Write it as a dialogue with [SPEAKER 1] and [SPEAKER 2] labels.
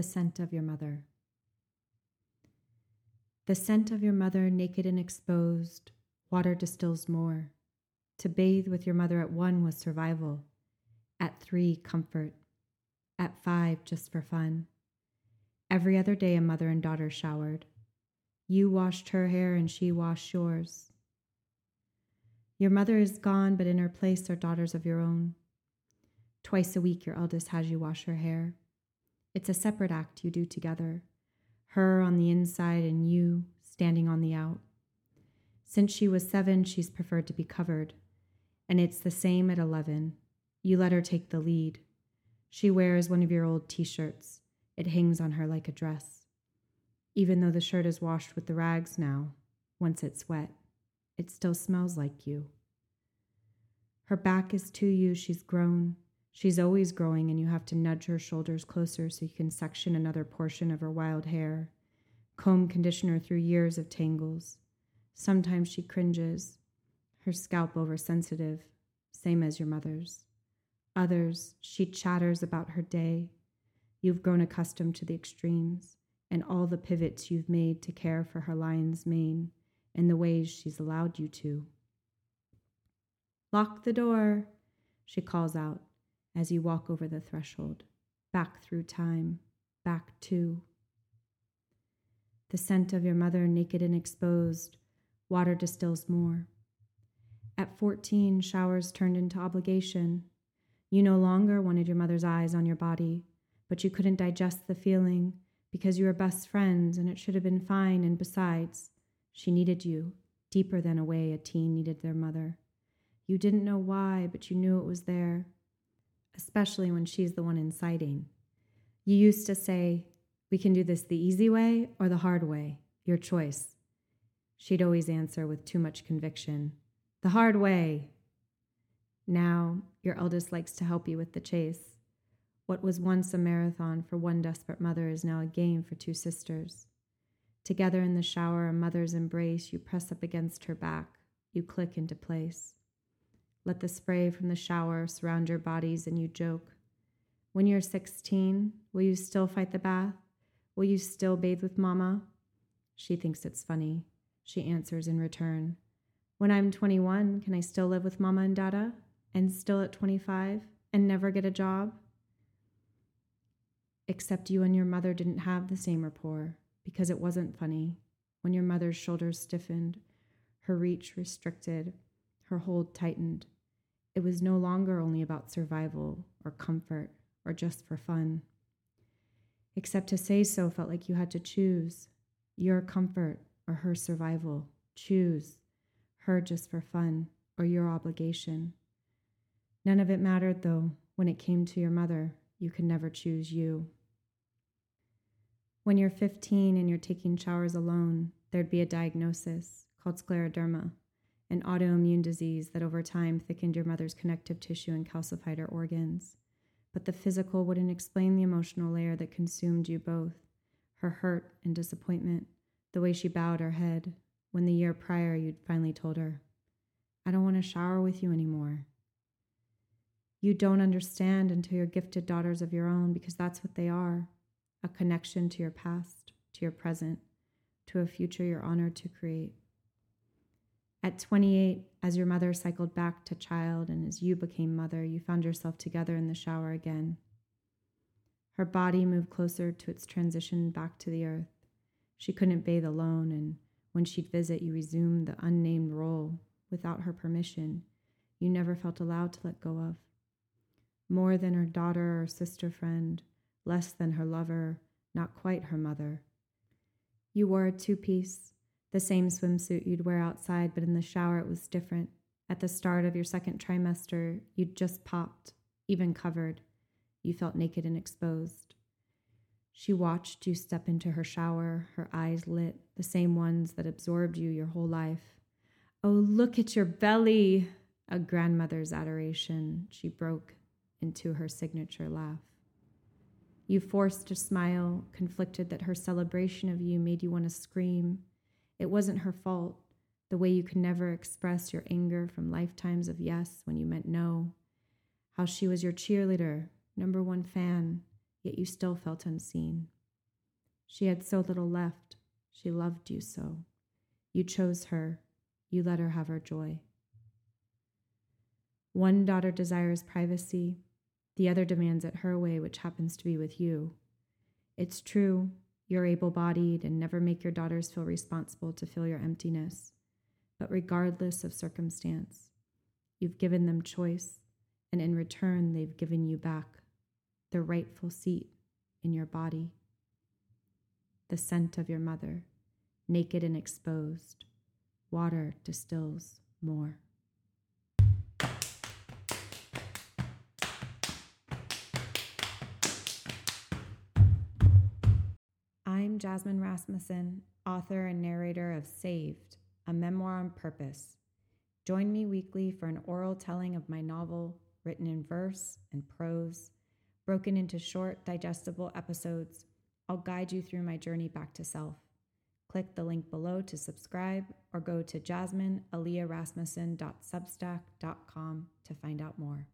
[SPEAKER 1] The scent of your mother. The scent of your mother, naked and exposed, water distills more. To bathe with your mother at one was survival. At three, comfort. At five, just for fun. Every other day, a mother and daughter showered. You washed her hair and she washed yours. Your mother is gone, but in her place are daughters of your own. Twice a week, your eldest has you wash her hair. It's a separate act you do together, her on the inside and you standing on the out. Since she was seven, she's preferred to be covered, and it's the same at 11. You let her take the lead. She wears one of your old t shirts, it hangs on her like a dress. Even though the shirt is washed with the rags now, once it's wet, it still smells like you. Her back is to you, she's grown. She's always growing, and you have to nudge her shoulders closer so you can section another portion of her wild hair, comb conditioner through years of tangles. Sometimes she cringes, her scalp oversensitive, same as your mother's. Others, she chatters about her day. You've grown accustomed to the extremes and all the pivots you've made to care for her lion's mane and the ways she's allowed you to. Lock the door, she calls out as you walk over the threshold, back through time, back to. The scent of your mother, naked and exposed, water distills more. At 14, showers turned into obligation. You no longer wanted your mother's eyes on your body, but you couldn't digest the feeling because you were best friends and it should have been fine. And besides, she needed you deeper than a way a teen needed their mother. You didn't know why, but you knew it was there especially when she's the one inciting. You used to say, We can do this the easy way or the hard way, your choice. She'd always answer with too much conviction, The hard way. Now, your eldest likes to help you with the chase. What was once a marathon for one desperate mother is now a game for two sisters. Together in the shower, a mother's embrace, you press up against her back, you click into place. Let the spray from the shower surround your bodies and you joke. When you're 16, will you still fight the bath? Will you still bathe with Mama? She thinks it's funny. She answers in return. When I'm 21, can I still live with Mama and Dada? And still at 25? And never get a job? Except you and your mother didn't have the same rapport because it wasn't funny. When your mother's shoulders stiffened, her reach restricted, her hold tightened. It was no longer only about survival or comfort or just for fun. Except to say so felt like you had to choose your comfort or her survival. Choose her just for fun or your obligation. None of it mattered, though, when it came to your mother. You could never choose you. When you're 15 and you're taking showers alone, there'd be a diagnosis called scleroderma an autoimmune disease that over time thickened your mother's connective tissue and calcified her organs. But the physical wouldn't explain the emotional layer that consumed you both her hurt and disappointment, the way she bowed her head when the year prior you'd finally told her, I don't want to shower with you anymore. You don't understand until you're gifted daughters of your own because that's what they are a connection to your past, to your present, to a future you're honored to create. At 28, as your mother cycled back to child and as you became mother, you found yourself together in the shower again. Her body moved closer to its transition back to the earth. She couldn't bathe alone, and when she'd visit, you resumed the unnamed role without her permission you never felt allowed to let go of. More than her daughter or sister friend, less than her lover, not quite her mother. You wore a two piece, the same swimsuit you'd wear outside, but in the shower it was different. At the start of your second trimester, you'd just popped, even covered. You felt naked and exposed. She watched you step into her shower, her eyes lit, the same ones that absorbed you your whole life. Oh, look at your belly! A grandmother's adoration. She broke into her signature laugh. You forced a smile, conflicted that her celebration of you made you want to scream. It wasn't her fault, the way you could never express your anger from lifetimes of yes when you meant no. How she was your cheerleader, number one fan, yet you still felt unseen. She had so little left. She loved you so. You chose her. You let her have her joy. One daughter desires privacy, the other demands it her way, which happens to be with you. It's true, you're able bodied and never make your daughters feel responsible to fill your emptiness. But regardless of circumstance, you've given them choice, and in return, they've given you back the rightful seat in your body. The scent of your mother, naked and exposed, water distills more. Jasmine Rasmussen, author and narrator of Saved, a memoir on purpose. Join me weekly for an oral telling of my novel, written in verse and prose, broken into short, digestible episodes. I'll guide you through my journey back to self. Click the link below to subscribe or go to jasminealeahrasmussen.substack.com to find out more.